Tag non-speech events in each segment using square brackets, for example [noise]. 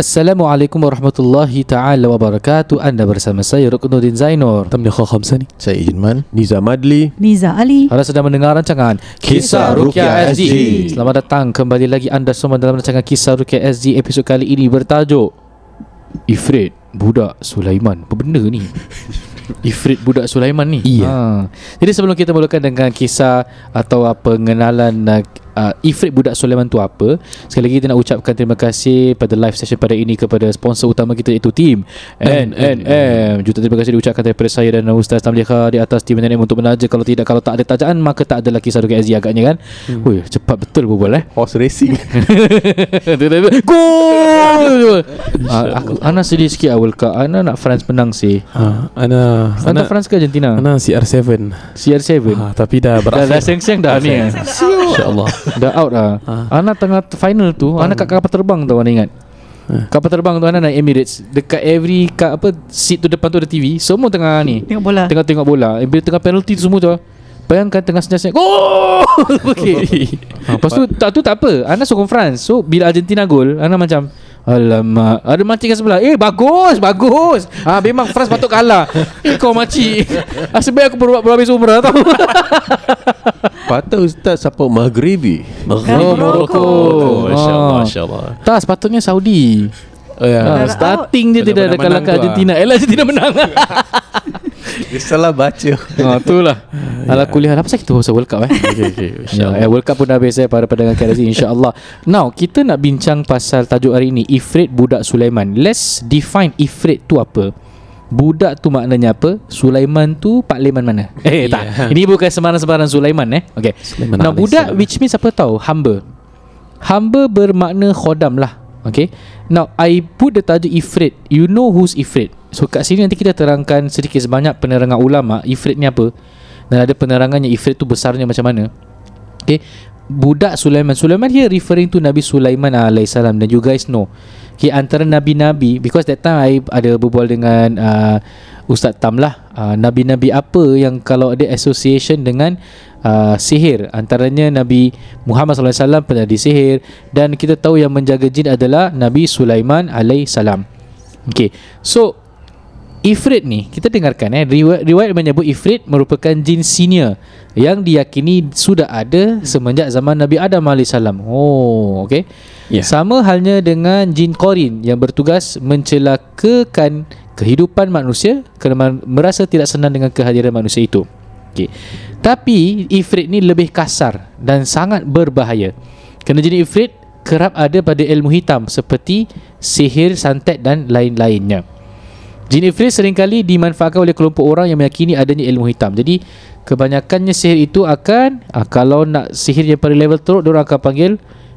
Assalamualaikum warahmatullahi taala wabarakatuh. Anda bersama saya Ruknuddin Zainur. Tamni Kha Khamsani Saya Ijman Niza Madli Niza Ali Anda sedang mendengar rancangan Kisah Ruqyah SG. Selamat datang kembali lagi anda semua dalam rancangan Kisah Ruqyah SG episod kali ini bertajuk Ifrit Budak Sulaiman. Apa benda ni? [laughs] Ifrit Budak Sulaiman ni. Iya. Ha. Jadi sebelum kita mulakan dengan kisah atau pengenalan uh, uh, Ifrit Budak Sulaiman tu apa, sekali lagi kita nak ucapkan terima kasih pada live session pada ini kepada sponsor utama kita iaitu tim NNM. Juta terima kasih diucapkan daripada saya dan Ustaz Tamliha di atas tim NNM untuk menaja kalau tidak kalau tak ada tajaan maka tak adalah kisah Rukia Aziz agaknya kan. Hmm. Woi, cepat betul berbual eh. Horse racing [laughs] Gol. Ah, aku Ana sedih sikit awal Cup. Ana nak France menang sih. ha, Ana Ana France ke Argentina? Ana CR7 CR7. ha, Tapi dah berakhir dah seng-seng dah ni. eh. InsyaAllah Dah out dah. Ana tengah final tu, Ana kat kapal terbang tau Ana ingat. Kapal terbang tu Ana naik Emirates. Dekat every kat apa Seat tu depan tu ada TV Semua tengah ni. Tengok bola. Tengah tengok bola. Bila tengah penalty tu semua tu Bayangkan tengah senyap-senyap. Gol [laughs] okay. ha, Lepas tu tak, tu tak apa. Ana sokong France. So bila Argentina gol Ana macam Alamak. Ada makcik kat sebelah. Eh bagus Bagus. Ah, Memang France [laughs] patut kalah. Eh kau makcik [laughs] ah, Sebaik aku ber- berhabis umrah tau. [laughs] Patut Ustaz support Maghribi. Oh Morocco. Masya Allah Ah. Masya Allah Tak sepatutnya Saudi. Oh ya. Ah, Dah starting dia tidak ada menang tu, Argentina. Eh Argentina menang. Dia salah baca ha itulah. [laughs] Ala kuliah apa pasal kita pasal World Cup eh? [laughs] Okay okay Ya, eh, World Cup pun dah habis eh para pendengar KRZ [laughs] insya-Allah. Now, kita nak bincang pasal tajuk hari ini Ifrit budak Sulaiman. Let's define Ifrit tu apa. Budak tu maknanya apa? Sulaiman tu parlimen mana? Eh tak. Ini bukan sembarang-sembarang Sulaiman eh. Okay. Sulaiman Now budak alaihissalam. which means apa tahu? Hamba. Hamba bermakna khodam lah. Okay. Now I put the tajuk Ifrit. You know who's Ifrit? So kat sini nanti kita terangkan sedikit sebanyak penerangan ulama Ifrit ni apa dan ada penerangannya Ifrit tu besarnya macam mana. Okay. Budak Sulaiman. Sulaiman here referring to Nabi Sulaiman alaihissalam dan you guys know. Okay, antara nabi-nabi because that time I ada berbual dengan uh, Ustaz Tam lah. Uh, nabi-nabi apa yang kalau ada association dengan uh, sihir antaranya Nabi Muhammad SAW pernah disihir dan kita tahu yang menjaga jin adalah Nabi Sulaiman alaihissalam. Okay. So Ifrit ni kita dengarkan eh riwayat, riwayat menyebut Ifrit merupakan jin senior yang diyakini sudah ada semenjak zaman Nabi Adam AS. Oh, okey. Ya. Sama halnya dengan jin Qorin yang bertugas mencelakakan kehidupan manusia kerana merasa tidak senang dengan kehadiran manusia itu. Okey. Tapi Ifrit ni lebih kasar dan sangat berbahaya. Kerana jin Ifrit kerap ada pada ilmu hitam seperti sihir, santet dan lain-lainnya. Jin Ifrit seringkali dimanfaatkan oleh kelompok orang yang meyakini adanya ilmu hitam. Jadi kebanyakannya sihir itu akan ah, kalau nak sihir yang pada level teruk orang akan panggil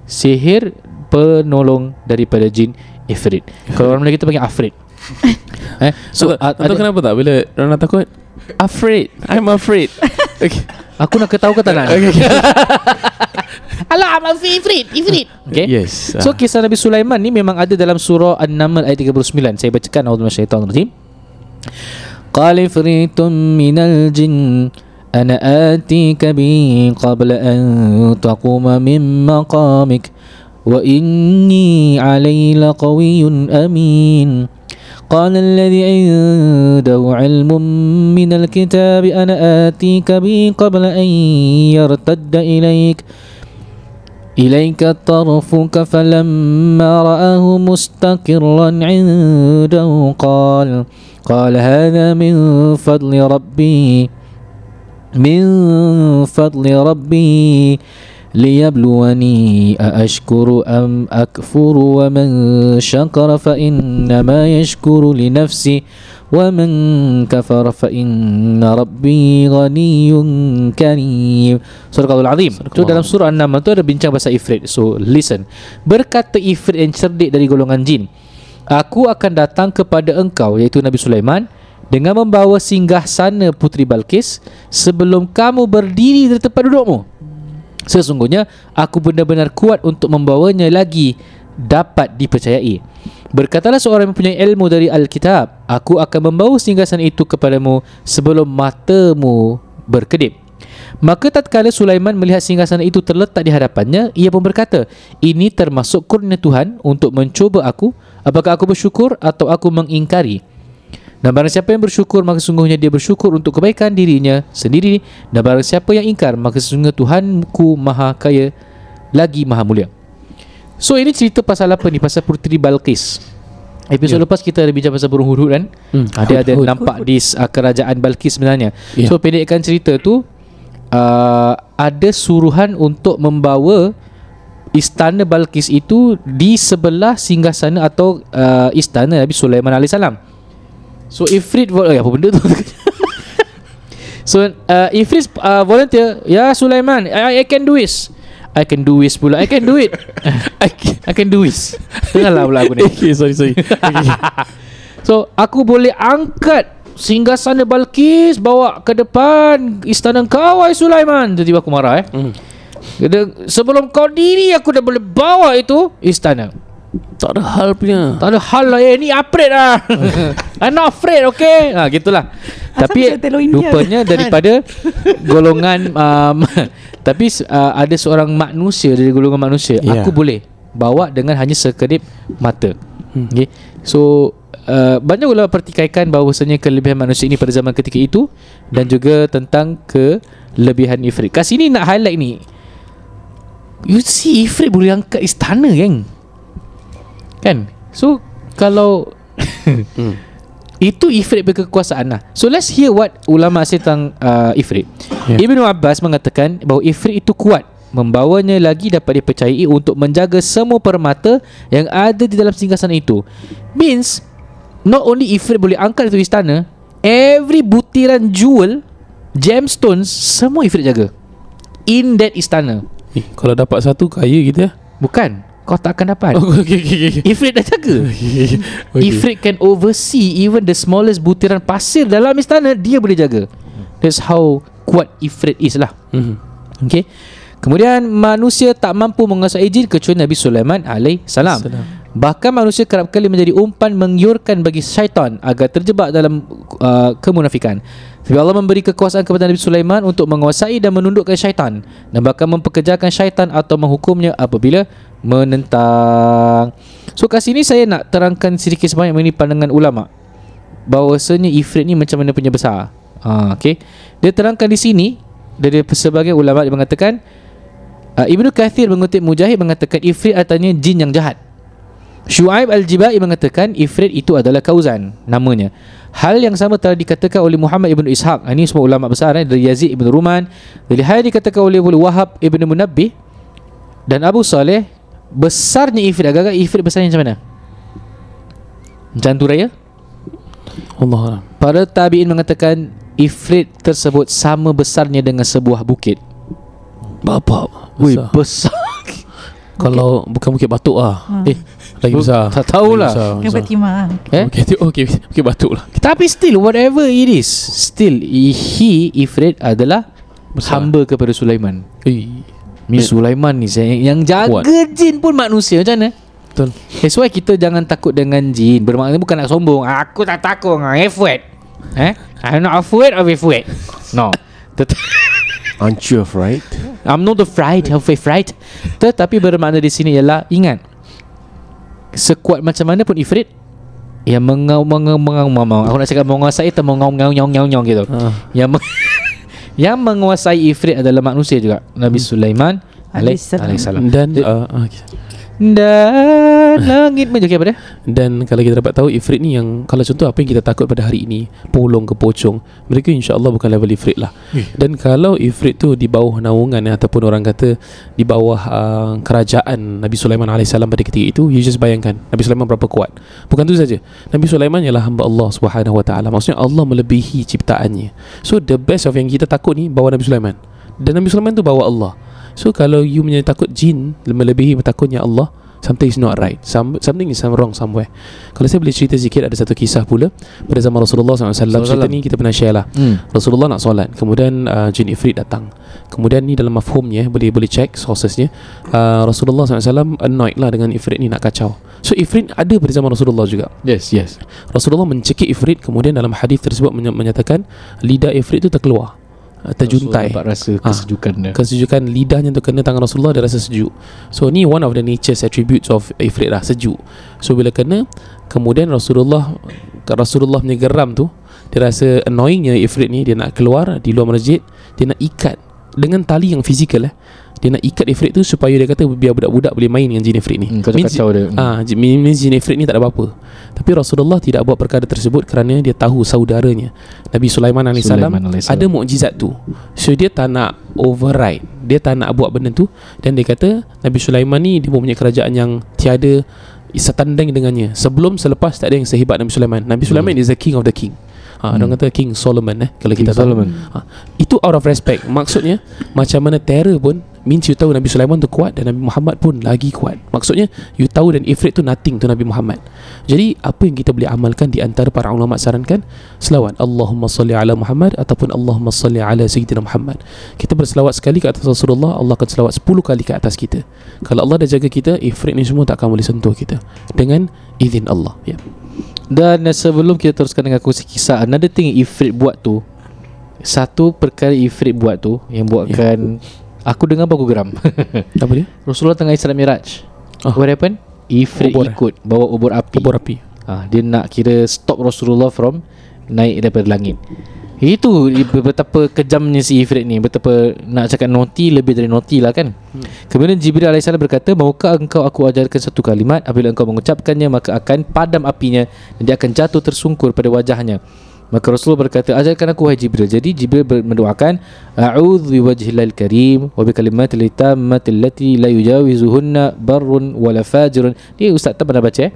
sihir penolong daripada jin Ifrit. Kalau orang Melayu kita panggil Afrit. [laughs] eh So, so a- kenapa tak Bila orang takut Afraid I'm afraid [laughs] okay. aku nak ketahu ke tak nak? okay, okay. [laughs] Alah, I'm Ifrit, Ifrit. Okay. Yes So kisah Nabi Sulaiman ni memang ada dalam surah An-Naml ayat 39. Saya bacakan A'udzu minasyaitonir rajim. Qala ifritun minal jin ana atika bi qabla an taquma min maqamik wa inni alayhi laqawiyyun amin. قال الذي عنده علم من الكتاب أنا آتيك به قبل أن يرتد إليك. إليك طرفك فلما رآه مستقرا عنده قال قال هذا من فضل ربي من فضل ربي. ليبلوني أأشكر أم أكفر ومن شكر فإنما يشكر لنفسه ومن كفر فإن ربي غني كريم Surah Al-Azim Itu dalam surah An-Naml tu ada bincang pasal Ifrit So listen Berkata Ifrit yang cerdik dari golongan jin Aku akan datang kepada engkau Iaitu Nabi Sulaiman Dengan membawa singgah sana Putri Balkis Sebelum kamu berdiri dari tempat dudukmu Sesungguhnya aku benar-benar kuat untuk membawanya lagi dapat dipercayai. Berkatalah seorang yang mempunyai ilmu dari Alkitab, aku akan membawa singgasan itu kepadamu sebelum matamu berkedip. Maka tatkala Sulaiman melihat singgasana itu terletak di hadapannya, ia pun berkata, "Ini termasuk kurnia Tuhan untuk mencuba aku Apakah aku bersyukur atau aku mengingkari? Dan barang siapa yang bersyukur maka sungguhnya dia bersyukur untuk kebaikan dirinya sendiri dan barang siapa yang ingkar maka sesungguhnya Tuhanku maha kaya lagi maha mulia. So ini cerita pasal apa ni? Pasal Puteri Balqis. Episod yeah. lepas kita ada bincang pasal burung hudud kan? Hmm, Ada ada nampak di uh, kerajaan Balqis sebenarnya. Ya. So pendekkan cerita tu uh, ada suruhan untuk membawa istana Balqis itu di sebelah singgasana atau uh, istana Nabi Sulaiman alaihissalam. So Ifrit vol- oh, apa benda tu? [laughs] so uh, Ifrit uh, volunteer, ya Sulaiman, I, I can do this. I can do this pula. I can do it. [laughs] I, can, I can do this. Dengarlah pula aku ni. Okay sorry sorry okay. [laughs] So aku boleh angkat singgasana Balkis bawa ke depan istana kau wahai Sulaiman. Tiba-tiba aku marah eh. Kata, sebelum kau diri aku dah boleh bawa itu istana. Tak ada hal punya Tak ada hal lah eh ni upgrade lah. [laughs] I'm not afraid okay. Ha gitulah. Asal tapi rupanya daripada [laughs] golongan um, [laughs] tapi uh, ada seorang manusia dari golongan manusia Ya. aku boleh bawa dengan hanya sekedip mata. Hmm. Okay. So uh, banyak ulama pertikaikan bahawasanya kelebihan manusia ini pada zaman ketika itu dan juga tentang kelebihan Ifrit. Kat sini nak highlight ni. You see Ifrit boleh angkat istana kan? Kan? So kalau [laughs] Hmm. itu Ifrit berkekuasaan lah. So let's hear what ulama say tentang uh, Ifrit. Yeah. Ibnu Abbas mengatakan bahawa Ifrit itu kuat membawanya lagi dapat dipercayai untuk menjaga semua permata yang ada di dalam singgasana itu. Means not only Ifrit boleh angkat itu istana, every butiran jewel, gemstones semua Ifrit jaga. In that istana. eh, Kalau dapat satu kaya kita Bukan. Kau tak akan dapat. Oh okay okay okay, okay. Ifrit dah jaga. [laughs] okay. Ifrit can oversee even the smallest butiran pasir dalam istana dia boleh jaga. That's how kuat Ifrit is lah. Mhm. Okay. Kemudian manusia tak mampu menguasai jin kecuali Nabi Sulaiman alaih salam. Salam. Bahkan manusia kerap kali menjadi umpan menggiurkan bagi syaitan agar terjebak dalam uh, kemunafikan. Tapi Allah memberi kekuasaan kepada Nabi Sulaiman untuk menguasai dan menundukkan syaitan dan bahkan mempekerjakan syaitan atau menghukumnya apabila menentang. So kat sini saya nak terangkan sedikit sebanyak mengenai pandangan ulama bahawasanya Ifrit ni macam mana punya besar. Ha, okay. Dia terangkan di sini dari sebagai ulama dia mengatakan uh, Ibnu Kathir mengutip Mujahid mengatakan Ifrit artinya jin yang jahat. Shu'aib Al-Jibai mengatakan Ifrit itu adalah kauzan namanya. Hal yang sama telah dikatakan oleh Muhammad Ibn Ishaq. Ini semua ulama besar eh, dari Yazid Ibn Ruman. Dari hal dikatakan oleh Wahab Ibn Munabbih dan Abu Saleh besarnya Ifrit agak-agak Ifrit besarnya macam mana? Macam tu raya? Allah. Para tabi'in mengatakan Ifrit tersebut sama besarnya dengan sebuah bukit. Bapak Wih, besar. besar. Kalau bukan Bukit Batuk lah Hmm. Eh, Lagi besar tak tahulah. Besar. Fatimah eh? Okay, okay, Bukit Batuk lah [laughs] Tapi still whatever it is, still he Ifrit adalah Besar. hamba kepada Sulaiman. Eh, Mi Sulaiman ni saya yang jaga Kuat. jin pun manusia macam mana? Betul That's why kita jangan takut dengan jin. Bermakna bukan nak sombong. Aku tak takut dengan Ifrit. Eh? I'm not afraid of Ifrit. No. [laughs] Aren't you afraid? I'm not afraid of Ifrit. Tetapi bermakna di sini ialah ingat sekuat macam mana pun Ifrit yang mengau mengau mengau mengau aku nak cakap menguasai atau mengau ngau nyong nyong nyong gitu. Ah. Yang meng- [laughs] yang menguasai Ifrit adalah manusia juga. Nabi Sulaiman alaih- Alaihissalam. Dan uh, okay. Dan [laughs] langit menjadi apa dia? Dan kalau kita dapat tahu Ifrit ni yang Kalau contoh apa yang kita takut pada hari ini? Polong ke pocong. Mereka insyaAllah bukan level Ifrit lah. Dan kalau Ifrit tu di bawah naungan eh, Ataupun orang kata Di bawah uh, kerajaan Nabi Sulaiman AS pada ketika itu You just bayangkan Nabi Sulaiman berapa kuat. Bukan tu saja. Nabi Sulaiman ialah hamba Allah Subhanahu Wa Taala. Maksudnya Allah melebihi ciptaannya. So the best of yang kita takut ni Bawa Nabi Sulaiman. Dan Nabi Sulaiman tu bawa Allah So kalau you punya takut jin Melebihi takutnya Allah Something is not right. Some, Something is wrong somewhere. Kalau saya boleh cerita sikit Ada satu kisah pula. Pada zaman Rasulullah SAW Cerita ni kita pernah share lah. Hmm. Rasulullah nak solat. Kemudian uh, jin Ifrit datang. Kemudian ni dalam mafhumnya Boleh boleh check sourcesnya. Uh, Rasulullah SAW annoyed lah dengan Ifrit ni nak kacau. So Ifrit ada pada zaman Rasulullah juga. Yes, yes. Rasulullah mencekik Ifrit. Kemudian dalam hadis tersebut menyatakan Lidah Ifrit tu terkeluar uh, terjuntai Dapat rasa Ah. kesejukan dia. kesejukan lidahnya tu kena tangan Rasulullah dia rasa sejuk so ni one of the nature's attributes of ifrit lah sejuk so bila kena kemudian Rasulullah Rasulullah punya geram tu dia rasa annoyingnya ifrit ni dia nak keluar di luar masjid dia nak ikat dengan tali yang fizikal eh dia nak ikat ifrit tu supaya dia kata biar budak-budak boleh main dengan jin ifrit ni Hmm, Means- kacau dia. Ah, j- means jin ifrit ni tak ada apa-apa. Tapi Rasulullah tidak buat perkara tersebut kerana dia tahu saudaranya Nabi Sulaiman AS Sulaiman alaihissalam. ada mukjizat tu. So dia tak nak override. Dia tak nak buat benda tu dan dia kata Nabi Sulaiman ni dia mempunyai kerajaan yang tiada setanding dengannya. Sebelum selepas tak ada yang sehebat Nabi Sulaiman. Nabi Sulaiman is the king of the king. Ha, Hmm. orang kata King Solomon eh kalau King kita tahu. Solomon. Ha, itu out of respect. Maksudnya macam mana terror pun means you tahu Nabi Sulaiman tu kuat dan Nabi Muhammad pun lagi kuat. Maksudnya you tahu dan Ifrit tu nothing tu Nabi Muhammad. Jadi apa yang kita boleh amalkan di antara para ulama sarankan selawat Allahumma salli ala Muhammad ataupun Allahumma salli ala Sayyidina Muhammad. Kita berselawat sekali ke atas Rasulullah, Allah akan selawat 10 kali ke atas kita. Kalau Allah dah jaga kita, Ifrit ni semua tak akan boleh sentuh kita dengan izin Allah. Ya. Dan uh, sebelum kita teruskan dengan kongsi kisah Another thing Ifrit buat tu Satu perkara Ifrit buat tu Yang buatkan Aku dengar apa aku geram [laughs] Apa dia? Rasulullah tengah Isra Miraj Ah. What happened? Ifrit Obor, eh? ikut Bawa obor api Obor api. ha, Dia nak kira Stop Rasulullah from Naik daripada langit Itu betapa kejamnya si Ifrit ni Betapa nak cakap naughty Lebih dari naughty lah kan hmm. Kemudian Jibril AS berkata Maukah engkau aku ajarkan satu kalimat Apabila engkau mengucapkannya Maka akan padam apinya Dan dia akan jatuh tersungkur pada wajahnya Maka Rasulullah berkata Ajarkan aku wahai Jibril. Jadi Jibril mendoakan A'udhu biwajhillahil karim Wa bikalimatil tammati Allati la yujawizuhunna Barrun wala fajirun. Ni Ustaz tak pernah baca eh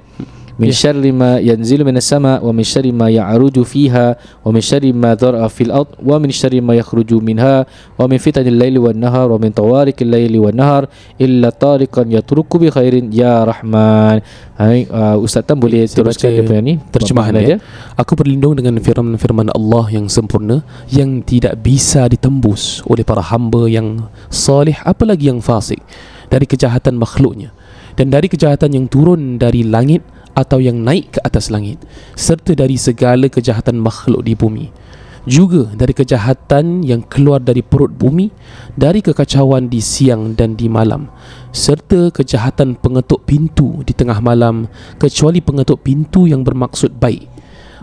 min syarri ma yanzilu minas sama wa min syarri ma ya'ruju fiha wa min syarri ma dhar'a fil ard wa min syarri ma yakhruju minha wa min fitanil laili wan nahar wa min tawarikil laili wan nahar illa tariqan yatruku bi khairin. Ya rahman. Hai uh, ustaz Tan boleh Saya teruskan dia punya ni? terjemahan pemahaman dia. Aku berlindung dengan firman-firman Allah yang sempurna yang tidak bisa ditembus oleh para hamba yang salih apalagi yang fasik dari kejahatan makhluknya. Dan dari kejahatan yang turun dari langit atau yang naik ke atas langit serta dari segala kejahatan makhluk di bumi juga dari kejahatan yang keluar dari perut bumi dari kekacauan di siang dan di malam serta kejahatan pengetuk pintu di tengah malam kecuali pengetuk pintu yang bermaksud baik.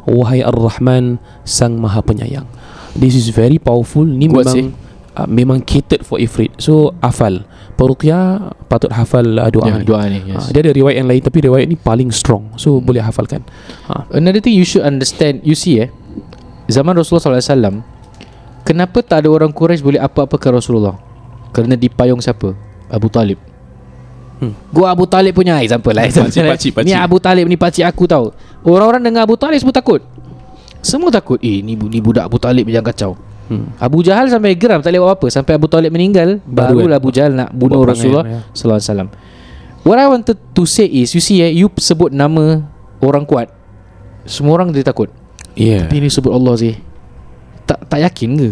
Wahai ar-rahman sang maha penyayang. This is very powerful. Ni Kuat memang uh, memang catered for ifrit. So hafal peruqyah patut hafal uh, doa ya, ni. doa ni Ah, yes. dia ada riwayat yang lain tapi riwayat ni paling strong. So boleh hafalkan. Ha. Another thing you should understand You see eh Zaman Rasulullah SAW Kenapa tak ada orang Quraisy boleh apa-apa ke Rasulullah? Kerana dipayung siapa? Abu Talib. Hmm. Gua Abu Talib punya example lah [laughs] Pakcik, pakcik, pakcik. Ni Abu Talib ni pakcik aku tahu Orang-orang dengar Abu Talib semua takut. Semua takut Eh ni, ni budak Abu Talib yang kacau hmm. Abu Jahal sampai geram tak boleh buat apa. Sampai Abu Talib meninggal Baru Barulah kan? Abu Jahal nak bunuh Rasulullah ya. Sallallahu alaihi wasallam. What I wanted to say is You see eh You sebut nama Orang kuat Semua orang dia takut. Yeah. Tapi ni sebut Allah sih. Tak tak yakin ke?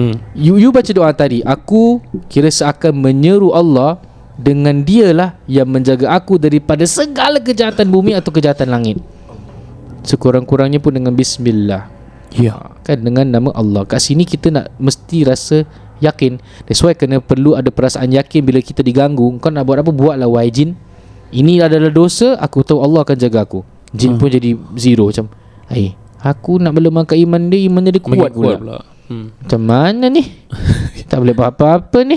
Hmm. You you baca doa tadi Aku kira seakan menyeru Allah Dengan dialah Yang menjaga aku Daripada segala kejahatan bumi Atau kejahatan langit. Sekurang-kurangnya pun dengan Bismillah. Yeah Kan dengan nama Allah. Kat sini kita nak Mesti rasa Yakin. That's why kena perlu ada perasaan yakin Bila kita diganggu. Kau nak buat apa? Buatlah wahai jin. Ini adalah dosa Aku tahu Allah akan jaga aku. Jin pun jadi zero Macam Hai Aku nak melemahkan iman dia Iman dia Makin kuat pula. pula hmm. Macam mana ni? [laughs] Tak boleh buat apa-apa ni.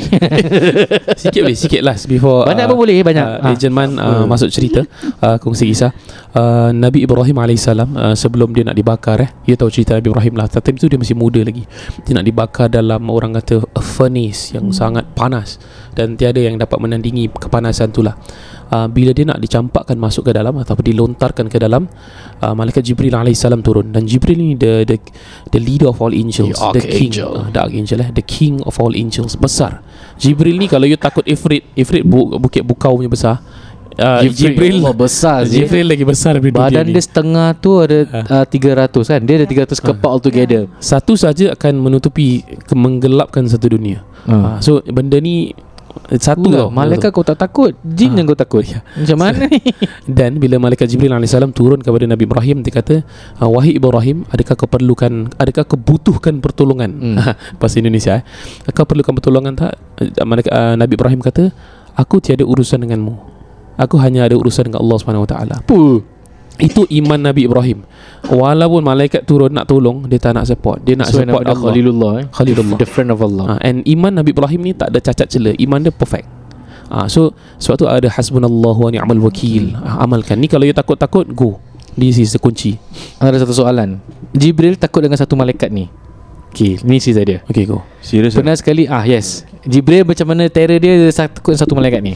[laughs] Sikit boleh Sikit last Before Banyak pun boleh, banyak. uh, Ah. Agent Man uh, Masuk cerita. Uh, Kongsi kisah. Uh, Nabi Ibrahim AS uh, Sebelum dia nak dibakar eh Dia tahu cerita Nabi Ibrahim lah. Tapi tu dia masih muda lagi. Dia nak dibakar dalam Orang kata a Furnace Yang sangat panas. Dan tiada yang dapat menandingi Kepanasan tu lah. Uh, Bila dia nak dicampakkan Masuk ke dalam Ataupun dilontarkan ke dalam uh, Malaikat Jibril AS turun. Dan Jibril ni the, the The leader of all angels. The The king. Archangel. uh, The archangel eh. The king of all angels. Besar. Jibril ni kalau you takut Ifrit Ifrit bu, bukit bukau punya besar uh, Jibril Allah besar je. Jibril lagi besar daripada Badan dia ni. setengah tu ada uh, 300 kan? Dia ada 300 kepak all together Satu saja akan menutupi ke- Menggelapkan satu dunia. Hmm. uh, So benda ni Satu Tunggu, tau malaikat kau tak takut, jin Ah. yang kau takut. [laughs] Macam mana ni? [laughs] Dan bila malaikat Jibril AS turun kepada Nabi Ibrahim Dia kata "Ah, Wahai Ibrahim Adakah kau perlukan Adakah kau butuhkan pertolongan Hmm. [laughs] Bahasa Indonesia eh Kau perlukan pertolongan tak Ah, malaikat, ah, Nabi Ibrahim kata Aku tiada urusan denganmu Aku hanya ada urusan dengan Allah SWT Apa? Itu iman Nabi Ibrahim Walaupun malaikat turun nak tolong Dia tak nak support Dia nak Sesuai support Allah Khalilullah eh. Khalilullah. The friend of Allah. Ah, And iman Nabi Ibrahim ni tak ada cacat cela Iman dia perfect Ah, So sebab tu ada hasbunallahu wa ni'mal wakil Ah, Amalkan Ni kalau you takut-takut Go This is the kunci Ada satu soalan. Jibril takut dengan satu malaikat ni. Okay, ni cerita dia. Okay go Serius Pernah sekali ah yes. Jibril macam mana terror dia dia takut dengan satu malaikat ni.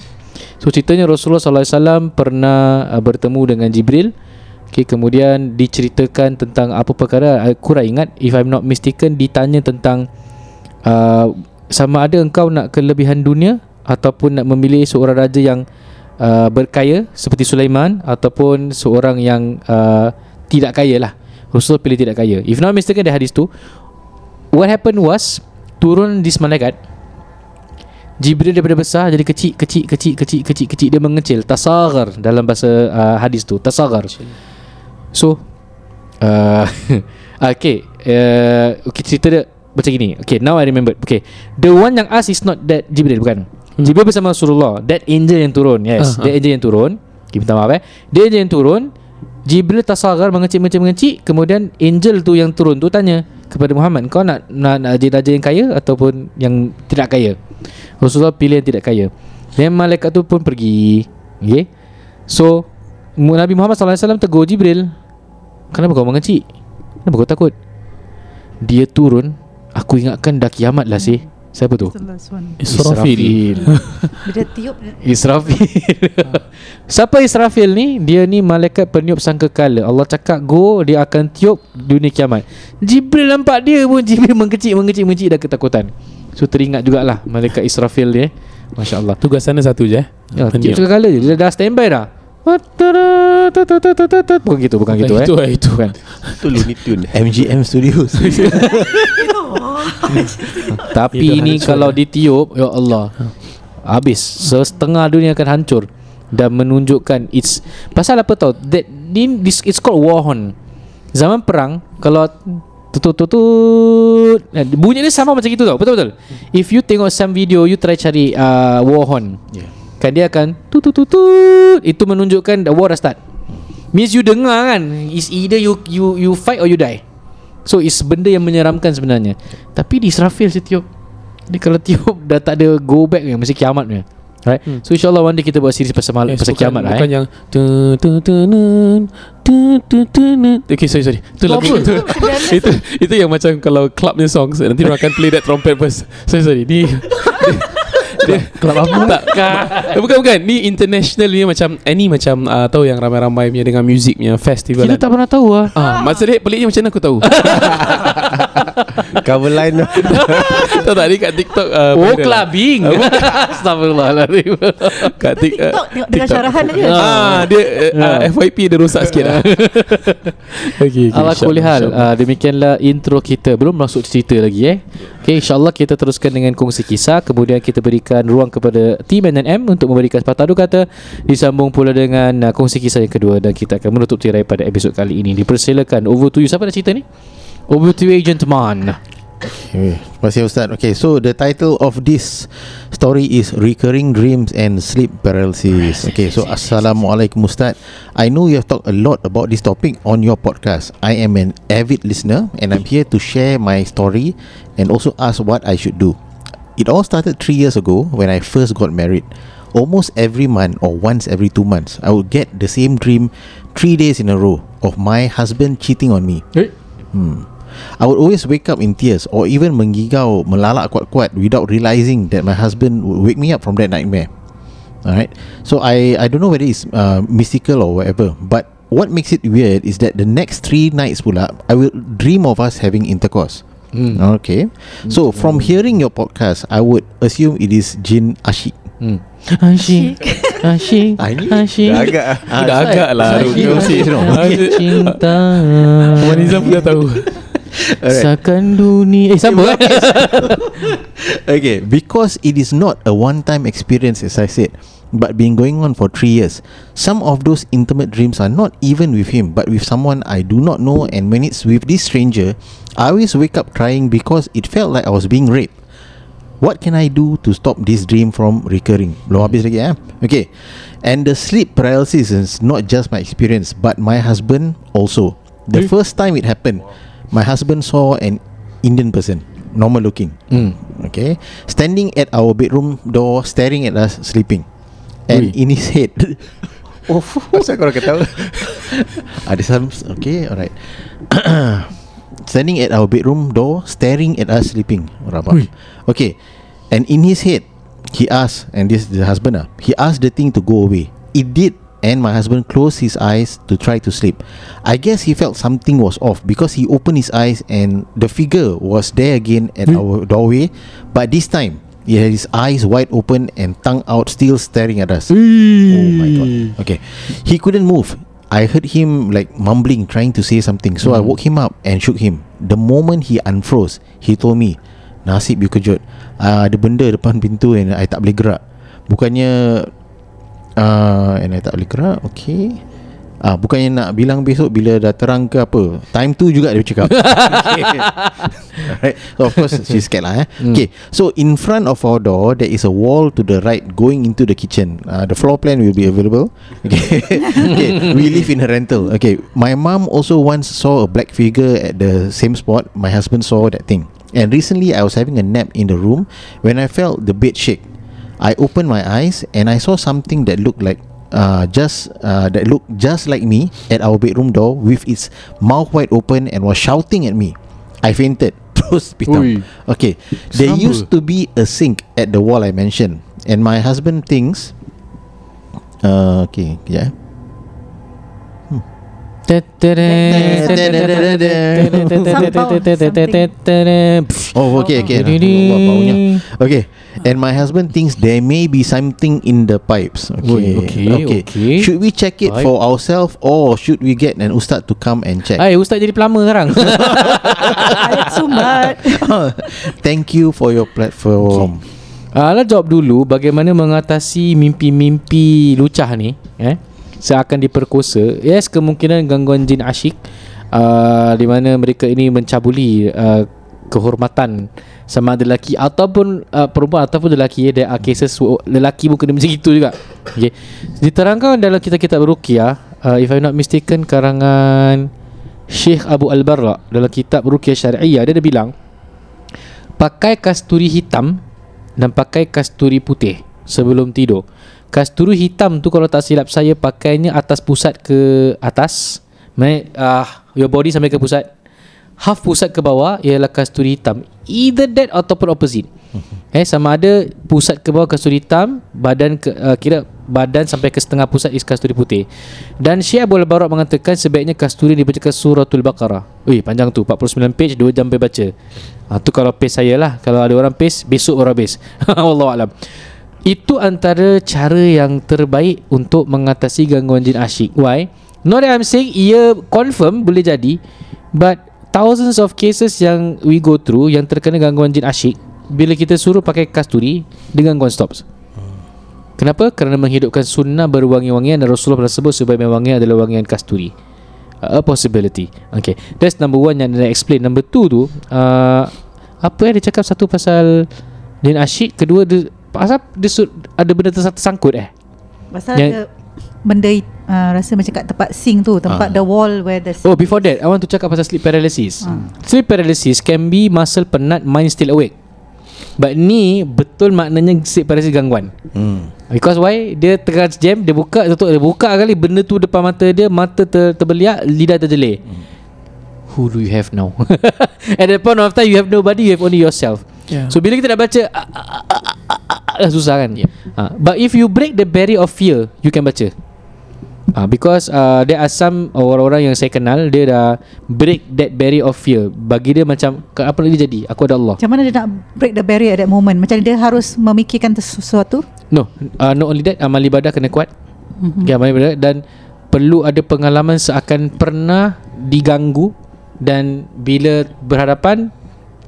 So ceritanya Rasulullah sallallahu alaihi wasallam pernah uh, bertemu dengan Jibril. Okay, kemudian diceritakan tentang apa perkara aku kurang ingat if I'm not mistaken ditanya tentang uh, sama ada engkau nak kelebihan dunia ataupun nak memilih seorang raja yang uh, berkaya seperti Sulaiman ataupun seorang yang uh, tidak kaya lah. Rasulullah pilih tidak kaya. If not mistaken di hadis tu what happened was turun di malaikat Jibril daripada besar jadi kecil kecil kecil kecil kecil kecil dia mengecil tasagar dalam bahasa uh, hadis tu tasagar so uh, [laughs] okay uh, okay cerita dia macam gini. Okay now I remember okay the one yang ask is not that Jibril bukan? Hmm. Jibril bersama Rasulullah. That angel yang turun yes Ah, that angel yang turun. Okay, minta maaf eh. Dia angel yang turun Jibril tasagar mengecil kemudian angel tu yang turun tu tanya kepada Muhammad kau nak nak, nak jadi raja yang kaya ataupun yang tidak kaya? Rasulullah pilih yang tidak kaya. Dan malaikat tu pun pergi okay? So Nabi Muhammad SAW tegur Jibril kenapa kau mengecil kenapa kau takut? Dia turun aku ingatkan dah kiamat lah sih. Siapa tu? One. Israfil. [laughs] Dia tiup. Israfil. [laughs] Siapa Israfil ni? Dia ni malaikat peniup sangkakala. Allah cakap go Dia akan tiup dunia kiamat. Jibril nampak dia pun. [laughs] Jibril mengkecil Mengkecil mengkecil dah ketakutan. So teringat jugalah Malaikat Israfil dia Masya Allah. Tugas sana satu je eh. Ya, Tiup Peniup. sangkakala je. Dia dah standby dah Bukan gitu Bukan gitu eh Itu eh? itu. Bukan. Itu Looney Tune. [laughs] MGM Studios. [laughs] Tapi Itu ni hancur. kalau ditiup Ya Allah Habis. Setengah dunia akan hancur Dan menunjukkan It's Pasal apa tau? That this, It's called war horn. Zaman perang Kalau Tutut-tutut eh, Bunyi dia sama macam itu tau. Betul-betul? If you tengok some video You try cari uh, War horn. Yeah. Kan dia akan Tutut-tutut Itu menunjukkan The war dah start. Means you dengar kan Is either you you you fight or you die. So is benda yang menyeramkan sebenarnya. Tapi di Israfil si tiup Dia kalau tiup [laughs] dah tak ada go back ni Mesti kiamat ni Right? Hmm. So insyaAllah one day kita buat series pasal, mal- Yes, pasal bukan, kiamat lah Bukan eh. yang tu tu tu nun, tu tu tu nun. Okay sorry sorry. Itu lagu itu, [laughs] itu Itu yang macam Kalau club ni songs Nanti orang akan play that trumpet first. Sorry sorry. Ni Club apa? Tak. Eh, Bukan bukan. Ni international ni macam Eh ni macam uh, Tahu yang ramai-ramai punya Dengan music punya festival Kita kan? tak pernah tahu lah Ah, masa dia peliknya macam mana aku tahu? Cover line. [laughs] Tahu tak ni kat TikTok uh, Oh viral. clubbing. [laughs] Astagfirullahaladzim Kat tik, uh, TikTok tengok dengan syarahan aja. Ah, dia uh, uh, FYP dia rosak sikit lah. [laughs] okay, okay, Ala insyaAllah, kulli hal insyaAllah. uh, Demikianlah intro kita. Belum masuk cerita lagi eh Okay insyaAllah kita teruskan dengan kongsi kisah. Kemudian kita berikan ruang kepada Team NNM Untuk memberikan sepatah dua kata. Disambung pula dengan uh, kongsi kisah yang kedua Dan kita akan menutup tirai pada episod kali ini. Dipersilakan Over to you Siapa nak cerita ni? Over to you Agent Man Okay, terima kasih Ustaz. Okay, so the title of this story is Recurring Dreams and Sleep Paralysis. Okay, so Assalamualaikum Ustaz. I know you have talked a lot about this topic on your podcast. I am an avid listener and I'm here to share my story and also ask what I should do. It all started three years ago when I first got married. Almost every month or once every two months, I would get the same dream three days in a row of my husband cheating on me. Hmm. I would always wake up in tears or even menggigau, melalak kuat-kuat without realizing that my husband would wake me up from that nightmare. Alright. So I I don't know whether it's uh, mystical or whatever, but what makes it weird is that the next three nights pula I will dream of us having intercourse. Hmm. Okay. So from hearing your podcast, I would assume it is jin asyik. Hmm. Asyik Asyik [laughs] Ah, ini Asyik Dah agak ah. Dah agak lah Asyik. Ah, [laughs] Cinta Wan Nizam pun dah tahu Alright. Sakan dunia Eh sama eh? [laughs] okay, because it is not a one-time experience, as I said, but been going on for three years. Some of those intimate dreams are not even with him, but with someone I do not know. And when it's with this stranger, I always wake up crying because it felt like I was being raped. What can I do to stop this dream from recurring? Belum habis lagi eh? Okay. And the sleep paralysis is not just my experience, but my husband also. The first time it happened, my husband saw an Indian person, normal looking. Hmm. Okay. Standing at our bedroom door, staring at us sleeping. And Ui. in his head. [laughs] oh, asal korang ketawa? [laughs] Ada some Okay, alright. [coughs] Standing at our bedroom door, staring at us sleeping. Rabak. Okay. And in his head, he asked, and this is the husband, ah, he asked the thing to go away. It did, and my husband closed his eyes to try to sleep. I guess he felt something was off because he opened his eyes and the figure was there again at our doorway, but this time he had his eyes wide open and tongue out, still staring at us. Oh my god. Okay. He couldn't move. I heard him like mumbling, trying to say something. So I woke him up and shook him. The moment he unfroze, he told me, Nasib you kejut. Uh, ada benda depan pintu and I tak boleh gerak. Bukannya uh, and I tak boleh gerak. Okay. Ah, bukannya nak bilang besok bila dah terang ke apa. Time tu juga dia cakap. [laughs] okay. Alright. So of course she scared lah eh. Okay. So in front of our door there is a wall to the right going into the kitchen. Uh, the floor plan will be available. Okay. [laughs] okay. We live in a rental. Okay. My mom also once saw a black figure at the same spot. My husband saw that thing. And recently I was having a nap in the room when I felt the bed shake. I opened my eyes and I saw something that looked like uh, just uh, that looked just like me at our bedroom door with its mouth wide open and was shouting at me. I fainted. [laughs] Terus Ui. pitam. Okay. There Sama. used to be a sink at the wall I mentioned, and my husband thinks. Uh, okay, yeah. Oh, okay, okay. Wah, baunya. Okay, and my husband thinks there may be something in the pipes. Okay, Oi, okay, okay. Should we check it Baik. for ourselves or should we get an ustaz to come and check? Hai ustaz jadi plumber sekarang [laughs] Ayat sumbat. [laughs] Thank you for your platform. Ah, Ala jawab dulu bagaimana mengatasi mimpi-mimpi lucah ni eh seakan diperkosa. Yes, kemungkinan gangguan jin asyik uh, di mana mereka ini mencabuli uh, kehormatan sama ada lelaki ataupun uh, perempuan ataupun lelaki ya. There are cases lelaki pun kena macam itu juga. Okay. Diterangkan dalam kitab-kitab ruqyah uh, if I'm not mistaken karangan Syekh Abu Al-Barra dalam kitab Ruqyah Syariah dia ada bilang pakai kasturi hitam dan pakai kasturi putih sebelum tidur. Kasturi hitam tu kalau tak silap saya pakainya atas pusat ke atas. Maksudnya uh, your body sampai ke pusat. Half pusat ke bawah ialah kasturi hitam. Either that ataupun opposite. Eh sama ada pusat ke bawah kasturi hitam, badan ke, uh, kira badan sampai ke setengah pusat is kasturi putih. Dan Syekh Abu Al-Barak mengatakan sebaiknya kasturi dibacakan suratul Baqarah. Ui panjang tu 49 page 2 jam baca. Ha, tu kalau pace saya lah Kalau ada orang pace Besok orang pace [laughs] Wallahualam Itu antara cara yang terbaik Untuk mengatasi gangguan jin asyik Why? Not that I'm saying Ia confirm boleh jadi But Thousands of cases yang we go through Yang terkena gangguan jin asyik Bila kita suruh pakai kasturi Dia gangguan stops Kenapa? Kerana menghidupkan sunnah berwangi-wangian Dan Rasulullah pernah sebut Sebaik wangian adalah wangian kasturi a possibility. Okay, that's number one yang dia explain. Number two tu, uh, apa yang dia cakap satu pasal Din asyik, kedua dia pasal dia ada benda tersang- tersangkut eh. Pasal Yang- ada benda uh, rasa macam kat tempat sink tu, tempat Ah. the wall where the Oh, before that, I want to cakap pasal sleep paralysis. Sleep paralysis can be muscle penat, mind still awake. But ni betul maknanya sleep paralysis gangguan. Hmm. Because why? Dia tengah jam, dia buka, tutup, dia buka kali benda tu depan mata dia, mata ter, terbeliak, lidah terjelir. Who do you have now? [laughs] At that point of time you have nobody, you have only yourself. Yeah. So bila kita nak baca ah, ah, ah, ah, ah, ah, ah, susah kan? Yep. Ah, but if you break the barrier of fear, you can baca. Ah, because uh, there are some orang-orang yang saya kenal dia dah break that barrier of fear. Bagi dia macam "Ke- apa lagi jadi? Aku ada Allah. Macam mana dia nak break the barrier at that moment? Macam dia harus memikirkan sesuatu? No, uh, not only that amal ibadah kena kuat. Mm-hmm. Okay, amal ibadah dan perlu ada pengalaman seakan pernah diganggu dan bila berhadapan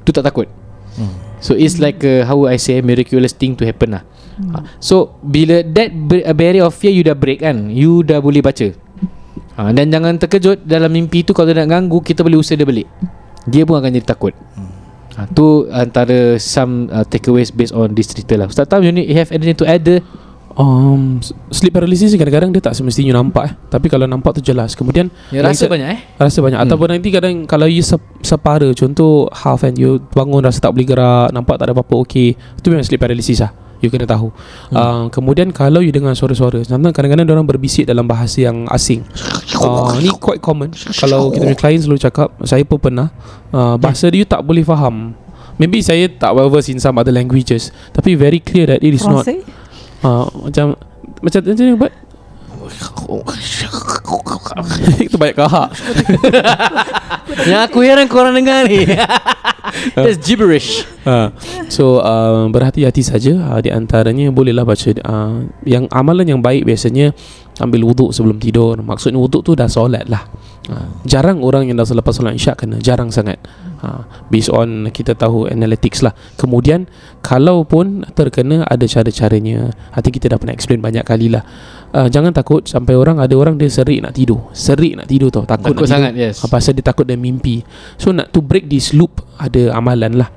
tu tak takut. So it's like a, how I say miraculous thing to happen lah. Hmm. So bila that a barrier of fear you dah break kan, you dah boleh baca. Ha, dan jangan terkejut dalam mimpi tu kalau dia nak ganggu kita boleh usir dia balik. Dia pun akan jadi takut. Ha, tu antara some uh, takeaways based on this cerita lah. Ustaz Tam, you need have anything to add there? Um, sleep paralysis kadang-kadang dia tak semestinya nampak eh. Tapi kalau nampak tu jelas. Kemudian Ya, rasa se- banyak eh? Rasa banyak hmm. Ataupun nanti kadang Kalau you sep- separa Contoh half and You bangun rasa tak boleh gerak Nampak tak ada apa-apa Okay Itu memang sleep paralysis lah You kena tahu. Hmm. uh, Kemudian kalau you dengar suara-suara Sometimes kadang-kadang orang berbisik dalam bahasa yang asing. Uh, Ni quite common. Kalau kita punya client selalu cakap Saya pun pernah. Uh, Bahasa dia you tak boleh faham. Maybe saya tak well versed in some other languages Tapi very clear that it is not Francais uh, Macam Macam macam ni buat Itu banyak kahak Yang aku heran korang dengar ni. [laughs] That's gibberish. Ha. So uh, berhati-hati saja uh, di antaranya bolehlah baca uh, yang amalan yang baik biasanya ambil wuduk sebelum tidur. Maksudnya wuduk tu dah solat lah. Uh, jarang orang yang dah selepas solat isyak kena, jarang sangat. Uh, based on kita tahu analytics lah. Kemudian kalau pun terkena ada cara-caranya. Hati kita dah pernah explain banyak kali lah. Uh, jangan takut sampai orang ada orang dia serik nak tidur. Serik nak tidur tau. Takut, Takut nak sangat, tidur. yes. Ah, Pasal dia takut dan mimpi. So nak to break this loop ada amalan lah.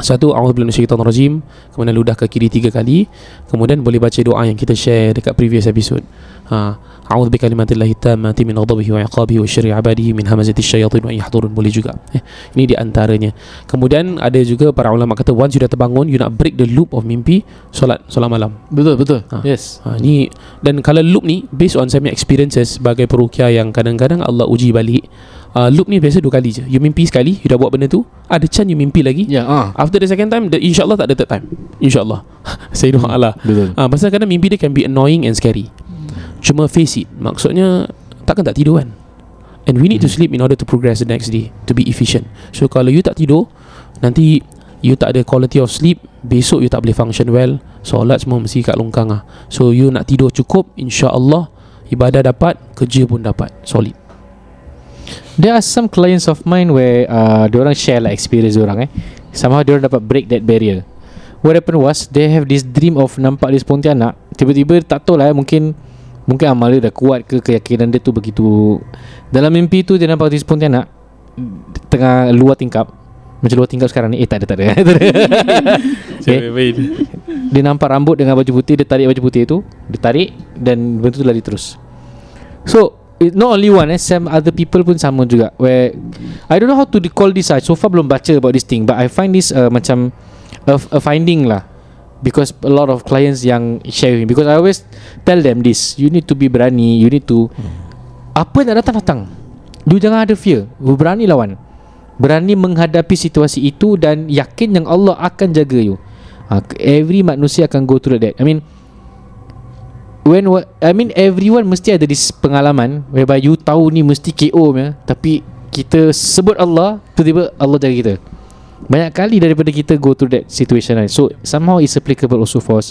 Satu A'udzubillahi minasyaitonir rajim Kemudian ludah ke kiri tiga kali Kemudian boleh baca doa yang kita share Dekat previous episode ha. A'udzu bikalimatillahi tammati min ghadabihi wa iqabihi wa syarri ibadihi min hamazati syayatin wa yahdurun boleh juga eh, ini di antaranya kemudian ada juga para ulama kata once you dah terbangun you nak break the loop of mimpi solat solat malam Betul, betul. Ha. Yes. Ha, ni dan kalau loop ni based on saya punya experiences sebagai perukia yang kadang-kadang Allah uji balik. Uh, loop ni biasa dua kali je. You mimpi sekali, you dah buat benda tu, ada chance you mimpi lagi. Ya, ah. After the second time, the, insyaAllah tak ada third time. InsyaAllah. [laughs] saya doa lah. Betul. Ah, pasal kadang mimpi dia can be annoying and scary. Cuma face it. Maksudnya takkan tak tidur kan? And we need to sleep in order to progress the next day to be efficient. So kalau you tak tidur, nanti you tak ada quality of sleep, besok you tak boleh function well. Solat semua mesti kat longkang ah. So you nak tidur cukup, insya-Allah ibadah dapat, kerja pun dapat. Solid. There are some clients of mine where uh, orang share lah experience orang eh. Somehow orang dapat break that barrier. What happened was they have this dream of nampak this Pontianak. Tiba-tiba tak tahu lah eh, mungkin mungkin amal dia dah kuat ke keyakinan dia tu begitu. Dalam mimpi tu dia nampak this Pontianak tengah luar tingkap. Macam luar tingkap sekarang ni. Eh tak ada tak ada. [laughs] Tak ada. okay. Dia nampak rambut dengan baju putih Dia tarik baju putih tu Dia tarik Dan benda tu lari terus So it, Not only one eh Some other people pun sama juga. Where I don't know how to recall this ah. So far belum baca about this thing But I find this uh, Macam a, a finding lah. Because a lot of clients yang share with me. Because I always Tell them this You need to be berani You need to Apa nak datang-datang You jangan ada fear. You berani lawan. Berani menghadapi situasi itu Dan yakin yang Allah akan jaga you. Ha, Every manusia akan go through that. I mean When I mean everyone mesti ada this pengalaman Whereby you tahu ni mesti KO ya, Tapi kita sebut Allah Tiba-tiba Allah jaga kita Banyak kali daripada kita go through that situation right? So somehow it's applicable also for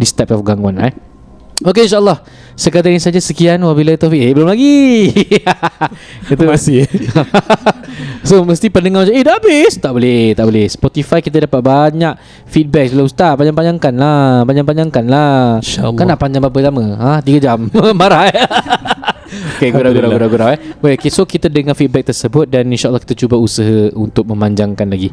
This type of gangguan right? Okay insyaAllah. Sekadar ini saja. Sekian. Wabillahi taufiq. Eh belum lagi. [laughs] Itu. Masih. [laughs] So mesti pendengar macam Eh dah habis? Tak boleh Tak boleh. Spotify kita dapat banyak Feedback Bila Ustaz Panjang-panjangkan lah. Panjang-panjangkan lah. InsyaAllah. Kan nak panjang berapa lama? Ha? 3 jam. [laughs] Marah eh? Okay gurau gurau gurau gurau eh okay, So kita dengar feedback tersebut Dan insyaAllah kita cuba usaha Untuk memanjangkan lagi